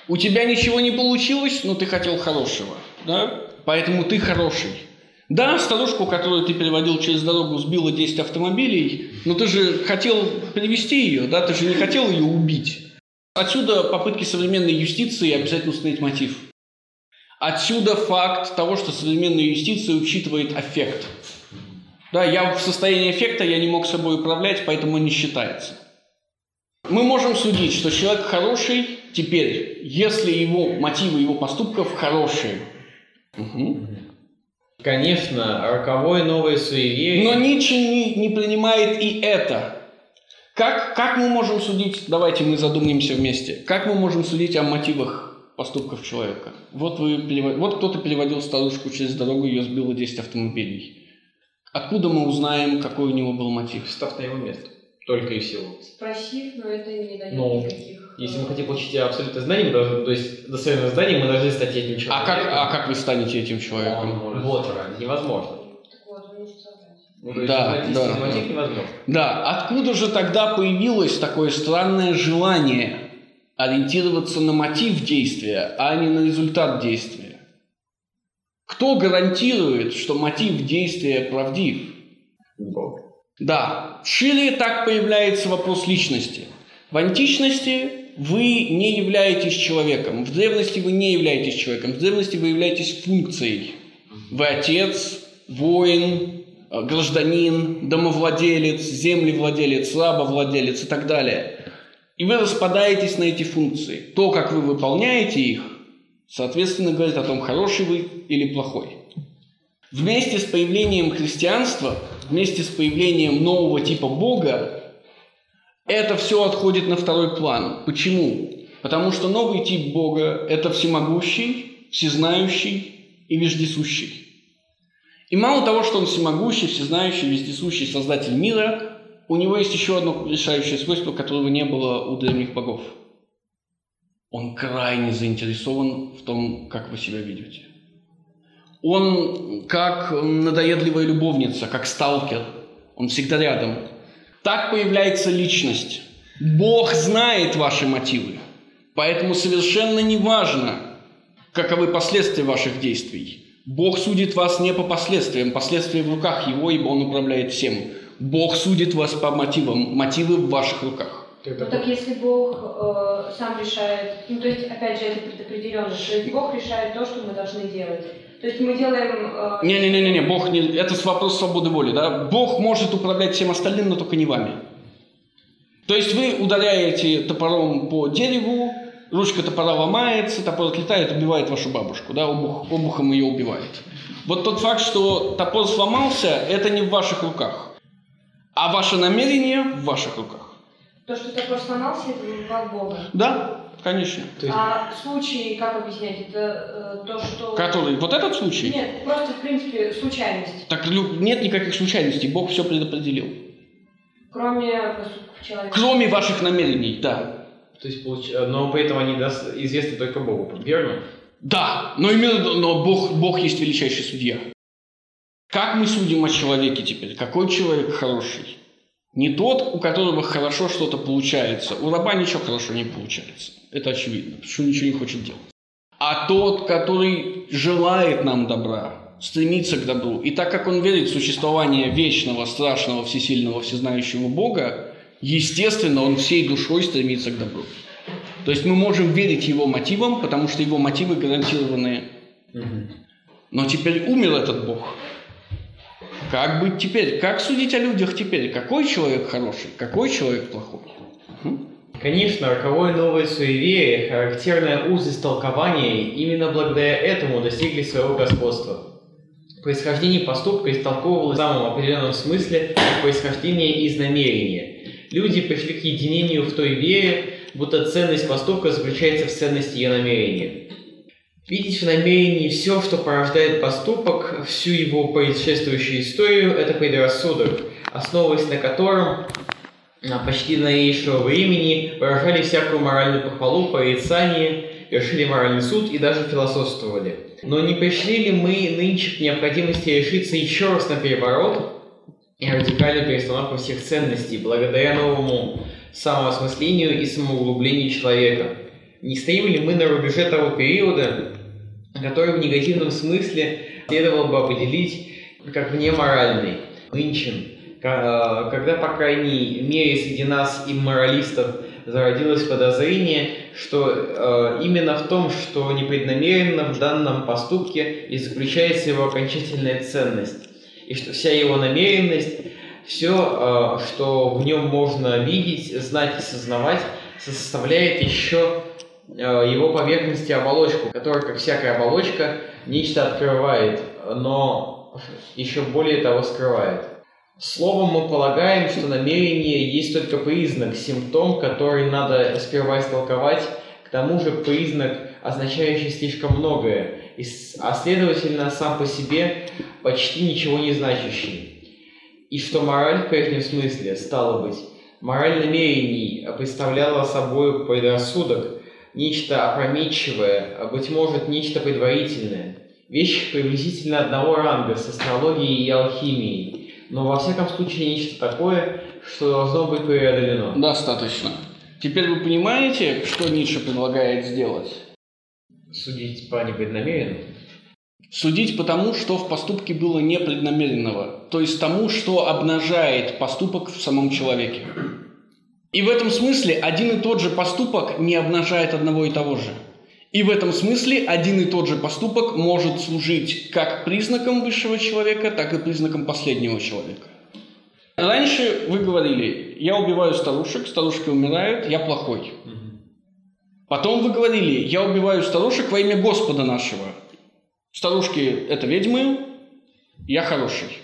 У тебя ничего не получилось, но ты хотел хорошего. Да? Поэтому ты хороший. Да, старушку, которую ты переводил через дорогу, сбило 10 автомобилей, но ты же хотел привести ее, да? Ты же не хотел ее убить. Отсюда попытки современной юстиции обязательно установить мотив. Отсюда факт того, что современная юстиция учитывает аффект. Да, я в состоянии эффекта, я не мог собой управлять, поэтому не считается. Мы можем судить, что человек хороший теперь, если его мотивы его поступков хорошие. Мгм. Конечно, роковое новое суеверие. Но Ницше не, не принимает и это. Как, как мы можем судить, давайте мы задумаемся вместе, как мы можем судить о мотивах поступков человека? Вот, вы, вот кто-то переводил старушку через дорогу, ее сбило 10 автомобилей. Откуда мы узнаем, какой у него был мотив? Встав на его место. Только и всего. Спросив, но это не дает Ну, никаких... Если мы хотим получить абсолютное знание, мы должны, то есть достоверное знание, мы должны стать этим человеком. А как, а как вы станете этим человеком? может Вот, невозможно. Так вот, вы можете соврать. Ну, то есть Да, да, да. невозможно. Да, откуда же тогда появилось такое странное желание ориентироваться на мотив действия, а не на результат действия? Кто гарантирует, что мотив действия правдив? Бог. Да, шире так появляется вопрос личности. В античности вы не являетесь человеком, в древности вы не являетесь человеком, в древности вы являетесь функцией. Вы отец, воин, э, гражданин, домовладелец, землевладелец, рабовладелец и так далее. И вы распадаетесь на эти функции. То, как вы выполняете их, соответственно, говорит о том, хороший вы или плохой. Вместе с появлением христианства, вместе с появлением нового типа Бога, это все отходит на второй план. Почему? Потому что новый тип Бога – это всемогущий, всезнающий и вездесущий. И мало того, что он всемогущий, всезнающий, вездесущий создатель мира, у него есть еще одно решающее свойство, которого не было у древних богов. Он крайне заинтересован в том, как вы себя ведете. Он как надоедливая любовница, как сталкер. Он всегда рядом. Так появляется личность. Бог знает ваши мотивы. Поэтому совершенно не важно, каковы последствия ваших действий. Бог судит вас не по последствиям. Последствия в руках Его, ибо Он управляет всем. Бог судит вас по мотивам. Мотивы в ваших руках. Ну так если Бог э, сам решает, ну то есть опять же это предопределенность, то есть Бог решает то, что мы должны делать. То есть мы делаем... э, Не-не-не, Бог не... Это вопрос свободы воли, да? Бог может управлять всем остальным, но только не вами. То есть вы ударяете топором по дереву, ручка топора ломается, топор отлетает, убивает вашу бабушку, да, обух, обухом ее убивает. Вот тот факт, что топор сломался, это не в ваших руках. А ваше намерение в ваших руках. То, что топор сломался, это руках Бога. Да, конечно. То есть- А случай, как объяснять, это э, то, что... Который, вот этот случай, Нет, просто в принципе случайность, так лю- нет никаких случайностей, Бог все предопределил. кроме поступков человека. Кроме ваших намерений, да. То есть, получ- но при этом они дос- известны только Богу, верно? Да, но именно, но Бог, Бог есть величайший судья. Как мы судим о человеке теперь? Какой человек хороший? Не тот, у которого хорошо что-то получается. У раба ничего хорошо не получается. Это очевидно, он ничего не хочет делать. А тот, который желает нам добра, стремится к добру. И так как он верит в существование вечного, страшного, всесильного, всезнающего Бога, естественно, он всей душой стремится к добру. То есть мы можем верить его мотивам, потому что его мотивы гарантированы. Но теперь умер этот Бог. Как быть теперь? Как судить о людях теперь? Какой человек хороший, какой человек плохой? Конечно, роковое новое суеверие, характерная узость толкования, именно благодаря этому достигли своего господства. Происхождение поступка истолковывалось в самом определенном смысле как происхождение из намерения. Люди пришли к единению в той вере, будто ценность поступка заключается в ценности ее намерения. Видеть в намерении все, что порождает поступок, всю его предшествующую историю, это предрассудок, основываясь на котором почти до новейшего времени выражали всякую моральную похвалу, порицание, вершили моральный суд и даже философствовали. Но не пришли ли мы нынче к необходимости решиться еще раз на переворот и радикальную перестановку всех ценностей, благодаря новому самоосмыслению и самоуглублению человека? Не стоим ли мы на рубеже того периода, который в негативном смысле следовало бы определить как внеморальный, нынчен, Ка- когда, по крайней мере, среди нас, имморалистов, зародилось подозрение, что э, именно в том, что непреднамеренно в данном поступке и заключается его окончательная ценность, и что вся его намеренность, все, э, что в нем можно видеть, знать и сознавать, составляет еще э, его поверхности оболочку, которая, как всякая оболочка, нечто открывает, но еще более того скрывает. Словом, мы полагаем, что намерение есть только признак, симптом, который надо сперва истолковать, к тому же признак, означающий слишком многое, а следовательно сам по себе почти ничего не значащий. И что мораль в прежнем смысле, стало быть, мораль намерений представляла собой предрассудок, нечто опрометчивое, а быть может нечто предварительное, вещь приблизительно одного ранга с астрологией и алхимией, но во всяком случае нечто такое, что должно быть преодолено. Достаточно. Теперь вы понимаете, что Ницше предлагает сделать? Судить по непреднамеренному? Судить по тому, что в поступке было непреднамеренного, то есть тому, что обнажает поступок в самом человеке. И в этом смысле один и тот же поступок не обнажает одного и того же. И в этом смысле один и тот же поступок может служить как признаком высшего человека, так и признаком последнего человека. Раньше вы говорили, я убиваю старушек, старушки умирают, я плохой. Потом вы говорили, я убиваю старушек во имя Господа нашего. Старушки – это ведьмы, я хороший.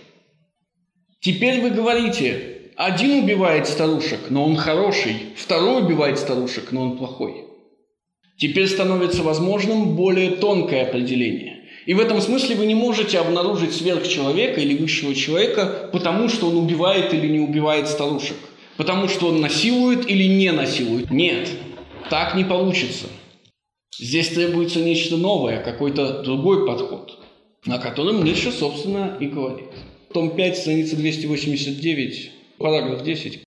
Теперь вы говорите, один убивает старушек, но он хороший, второй убивает старушек, но он плохой. Теперь становится возможным более тонкое определение. И в этом смысле вы не можете обнаружить сверхчеловека или высшего человека, потому что он убивает или не убивает старушек. Потому что он насилует или не насилует. Нет, так не получится. Здесь требуется нечто новое, какой-то другой подход, о котором Ницше, собственно, и говорит. Том 5, страница 289, параграф 10.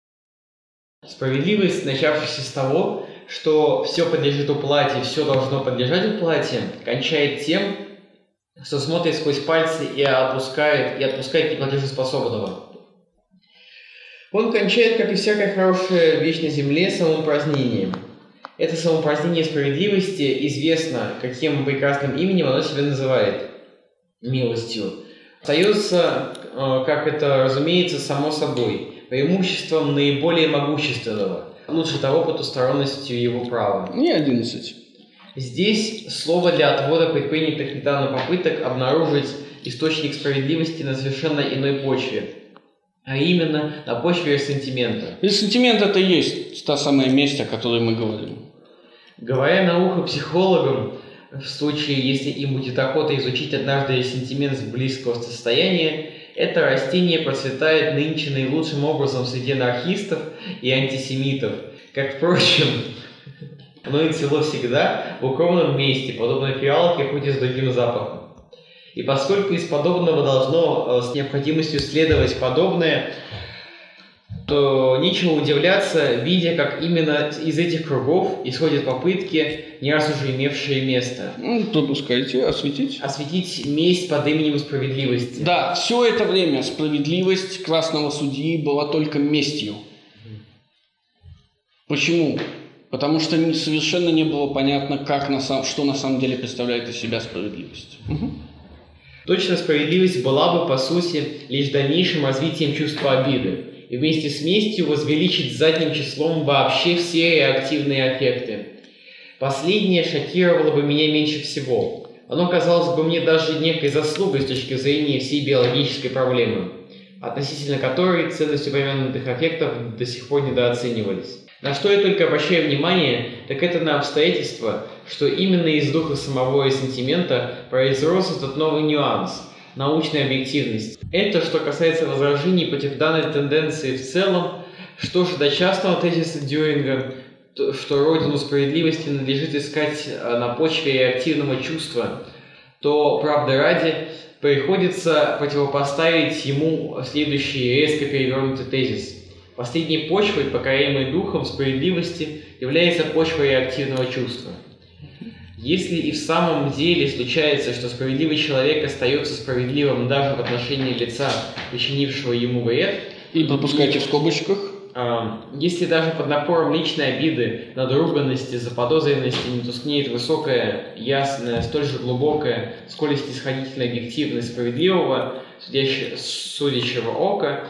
Справедливость, начавшаяся с того, что все подлежит уплате, все должно подлежать уплате, кончает тем, что смотрит сквозь пальцы и отпускает, и отпускает неплатежеспособного. Он кончает, как и всякая хорошая вещь на земле, самоупразднением. Это самоупразднение справедливости известно, каким прекрасным именем оно себя называет – милостью. Остается, э, как это разумеется, само собой, преимуществом наиболее могущественного – лучше того потусторонностью его права. Не 11. Здесь слово для отвода предпринятых недавно попыток обнаружить источник справедливости на совершенно иной почве, а именно на почве сентимента. И сентимент это и есть та самая месть, о которой мы говорим. Говоря на ухо психологам, в случае, если им будет охота изучить однажды сентимент с близкого состояния, это растение процветает нынче наилучшим образом среди анархистов и антисемитов. Как, впрочем, оно и цело всегда в укромном месте, подобно фиалке, хоть и с другим запахом. И поскольку из подобного должно э, с необходимостью следовать подобное, то нечего удивляться, видя, как именно из этих кругов исходят попытки, не раз уже имевшие место. Ну, пропускайте, осветить. Осветить месть под именем справедливости. Да, все это время справедливость красного судьи была только местью. Почему? Потому что совершенно не было понятно, как на сам, что на самом деле представляет из себя справедливость. Угу. Точно справедливость была бы, по сути, лишь дальнейшим развитием чувства обиды и вместе с местью возвеличить задним числом вообще все реактивные аффекты. Последнее шокировало бы меня меньше всего. Оно казалось бы мне даже некой заслугой с точки зрения всей биологической проблемы, относительно которой ценность упомянутых аффектов до сих пор недооценивались. На что я только обращаю внимание, так это на обстоятельство, что именно из духа самого и сентимента произрос этот новый нюанс – научной объективности. Это что касается возражений против данной тенденции в целом, что же до частного тезиса Дюринга, что родину справедливости надлежит искать э, на почве реактивного чувства, то, правда ради, приходится противопоставить ему следующий резко перевернутый тезис. Последней почвой, покоряемой духом справедливости, является почва реактивного чувства – если и в самом деле случается, что справедливый человек остается справедливым даже в отношении лица, причинившего ему вред, и пропускайте в скобочках, а, если даже под напором личной обиды, надруганности, заподозренности не тускнеет высокая, ясная, столь же глубокая, сколь и снисходительная объективность справедливого, судящего ока,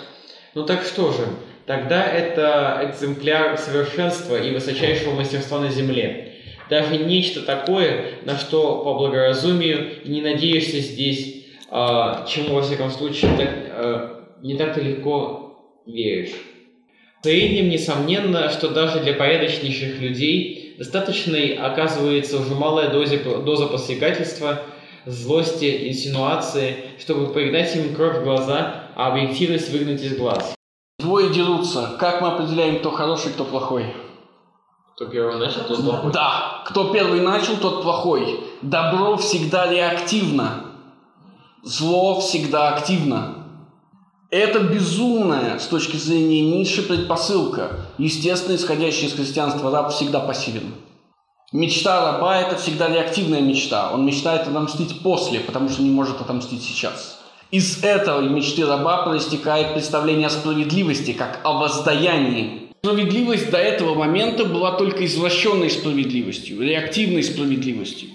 ну так что же, тогда это экземпляр совершенства и высочайшего мастерства на земле – даже нечто такое, на что по благоразумию не надеешься здесь а, чему, во всяком случае, так, а, не так-то легко веришь. В среднем, несомненно, что даже для порядочнейших людей достаточной оказывается уже малая доза, доза посягательства, злости, инсинуации, чтобы пригнать им кровь в глаза, а объективность выгнать из глаз. Двое дерутся. Как мы определяем, кто хороший, кто плохой? Кто первый начал, тот плохой. Да, кто первый начал, тот плохой. Добро всегда реактивно. Зло всегда активно. Это безумная с точки зрения Ницше предпосылка. Естественно, исходящая из христианства, раб всегда пассивен. Мечта раба – это всегда реактивная мечта. Он мечтает отомстить после, потому что не может отомстить сейчас. Из этого мечты раба проистекает представление о справедливости, как о воздаянии. Справедливость до этого момента была только извращенной справедливостью, реактивной справедливостью.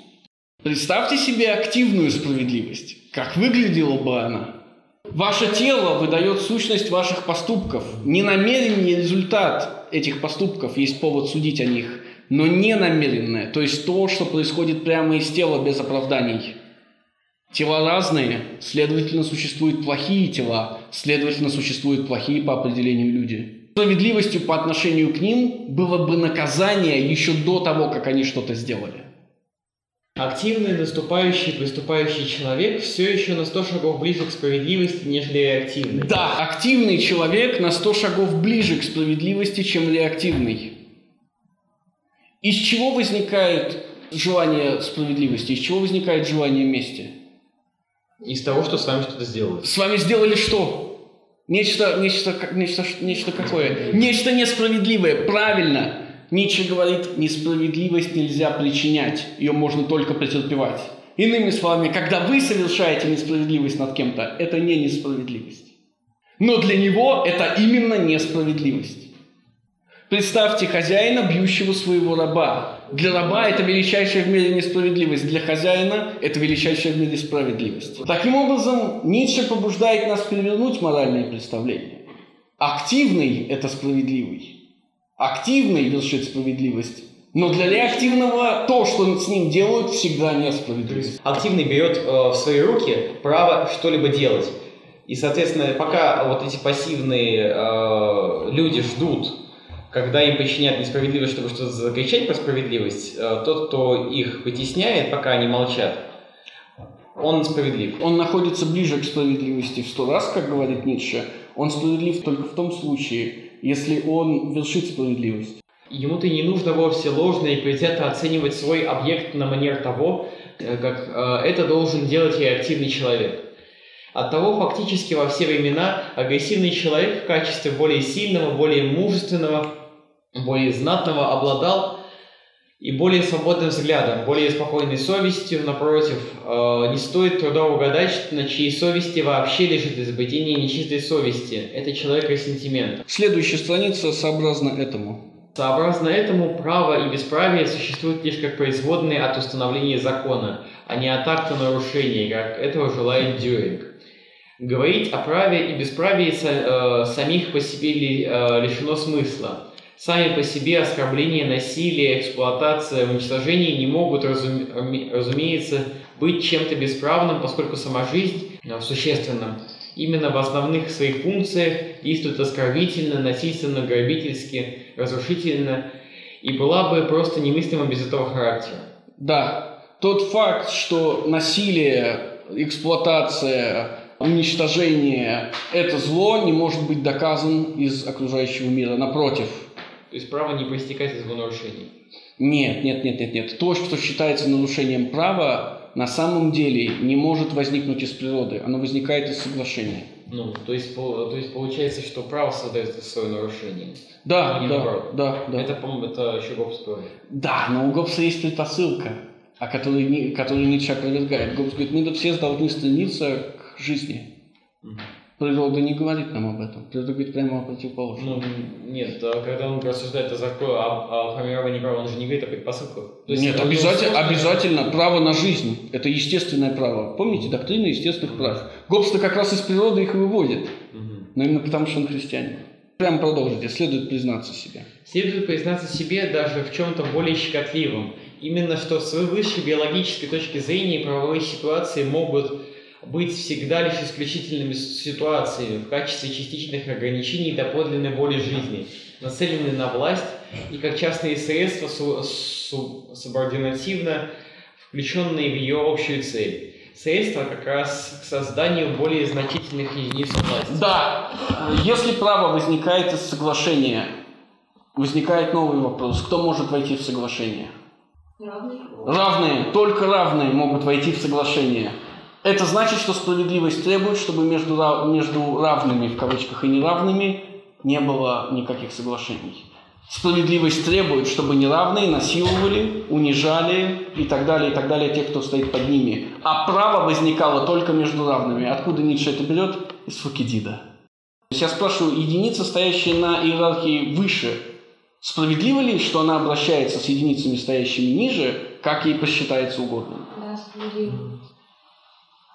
Представьте себе активную справедливость. Как выглядела бы она? Ваше тело выдает сущность ваших поступков. Не намеренный не результат этих поступков есть повод судить о них, но не намеренное, то есть то, что происходит прямо из тела без оправданий. Тела разные, следовательно, существуют плохие тела, следовательно, существуют плохие по определению люди. Справедливостью по отношению к ним было бы наказание еще до того, как они что-то сделали. Активный, наступающий, приступающий человек все еще на 100 шагов ближе к справедливости, нежели реактивный. Да, активный человек на 100 шагов ближе к справедливости, чем реактивный. Из чего возникает желание справедливости? Из чего возникает желание мести? Из того, что с вами что-то сделали. С вами сделали что? Нечто, нечто, нечто, нечто какое? Нечто несправедливое, правильно. Ницше говорит, несправедливость нельзя причинять, ее можно только претерпевать. Иными словами, когда вы совершаете несправедливость над кем-то, это не несправедливость. Но для него это именно несправедливость. Представьте хозяина, бьющего своего раба. Для раба это величайшая в мире несправедливость, для хозяина это величайшая в мире справедливость. Таким образом, Ницше побуждает нас перевернуть моральные представления. Активный – это справедливый. Активный вершит справедливость. Но для реактивного то, что с ним делают, всегда несправедливость. Активный берет э, в свои руки право что-либо делать. И, соответственно, пока вот эти пассивные э, люди ждут, когда им подчиняют несправедливость, чтобы что-то закричать про справедливость, э, тот, кто их вытесняет, пока они молчат, он справедлив. Он находится ближе к справедливости в сто раз, как говорит Ницше. Он справедлив только в том случае, если он вершит справедливость. Ему-то не нужно вовсе ложно и предвзято оценивать свой объект на манер того, э, как э, это должен делать реактивный человек. Оттого фактически во все времена агрессивный человек в качестве более сильного, более мужественного, более знатного обладал и более свободным взглядом, более спокойной совестью, напротив, э, не стоит труда угадать, на чьей совести вообще лежит изобретение нечистой совести. Это человек ресентимент. Следующая страница сообразно этому. Сообразно этому, право и бесправие существуют лишь как производные от установления закона, а не от акта нарушения, как этого желает Дюринг. Говорить о праве и бесправии э, самих по себе ли, э, лишено смысла. Сами по себе оскорбления, насилие, эксплуатация, уничтожение не могут, разуме, разумеется, быть чем-то бесправным, поскольку сама жизнь в существенном именно в основных своих функциях действует оскорбительно, насильственно, грабительски, разрушительно и была бы просто немыслима без этого характера. Да, тот факт, что насилие, эксплуатация, уничтожение – это зло, не может быть доказан из окружающего мира. Напротив. То есть право не проистекает из его нарушений? Нет, нет, нет, нет, нет. То, что считается нарушением права, на самом деле не может возникнуть из природы. Оно возникает из соглашения. Ну, то есть, то есть получается, что право создает свое нарушение. Да, а да, наоборот. да, да. Это, по-моему, это еще Гоббс говорит. Да, но у Гоббса есть предпосылка, о которой, не- которую Ницше опровергает. Гоббс говорит, мы все должны стремиться к жизни. Мгм. Природа не говорит нам об этом. Природа говорит прямо о противоположном. Ну, нет, а когда он рассуждает о законе, о, о формировании права, он же не говорит о предпосылках. То есть Нет, обязательно, сложно- обязательно право на жизнь. Это естественное право. Помните, доктрина естественных прав. Гоббс-то как раз из природы их и выводит. Мгм. Но именно потому, что он христианин. Прямо продолжите. Следует признаться себе. Следует признаться себе даже в чем-то более щекотливом. Именно что с высшей биологической точки зрения правовые ситуации могут быть всегда лишь исключительными ситуациями в качестве частичных ограничений доподлинной воли жизни, нацелены на власть и как частные средства су- су- субординативно включенные в ее общую цель. Средства как раз к созданию более значительных единиц власти. Да, если право возникает из соглашения, возникает новый вопрос. Кто может войти в соглашение? Равный. Равные, только равные могут войти в соглашение. Это значит, что справедливость требует, чтобы между, между равными, в кавычках, и неравными не было никаких соглашений. Справедливость требует, чтобы неравные насиловали, унижали и так далее, и так далее тех, кто стоит под ними. А право возникало только между равными. Откуда Ницше это берет? Из Фукидида. То есть я спрашиваю, единица, стоящая на иерархии выше, справедливо ли, что она обращается с единицами, стоящими ниже, как ей посчитается угодно? Да, справедливо.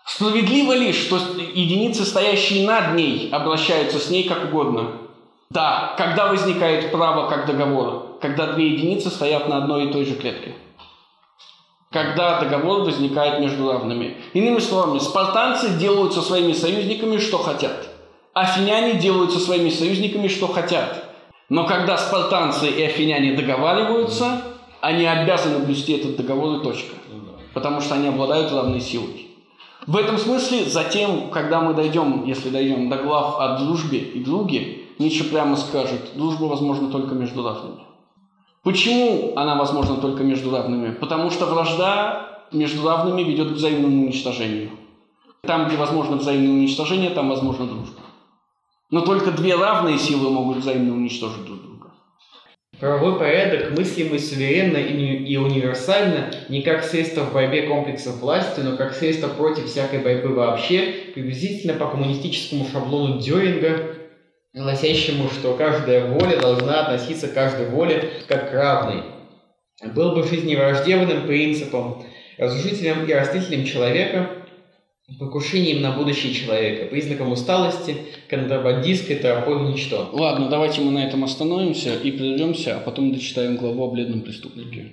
Справедливо ли, что единицы, стоящие над ней, обращаются с ней как угодно? Да, когда возникает право как договор? Когда две единицы стоят на одной и той же клетке. Когда договор возникает между равными. Иными словами, спартанцы делают со своими союзниками, что хотят. Афиняне делают со своими союзниками, что хотят. Но когда спартанцы и афиняне договариваются, они обязаны блюсти этот договор и точка. Потому что они обладают равной силой. В этом смысле, затем, когда мы дойдем, если дойдем до глав о дружбе и друге, Ницше прямо скажет, дружба возможна только между равными. Почему она возможна только между равными? Потому что вражда между равными ведет к взаимному уничтожению. Там, где возможно взаимное уничтожение, там возможна дружба. Но только две равные силы могут взаимно уничтожить друг. Правовой порядок мыслимый суверенно и, уни- и универсально не как средство в борьбе комплексов власти, но как средство против всякой борьбы вообще, приблизительно по коммунистическому шаблону Дюринга, гласящему, что каждая воля должна относиться к каждой воле как к равной. Был бы жизневраждебным принципом, разрушителем и растителем человека, покушением на будущее человека, признаком усталости, контрабандистской тропой в ничто. Ладно, давайте мы на этом остановимся и прервемся, а потом дочитаем главу о бледном преступнике.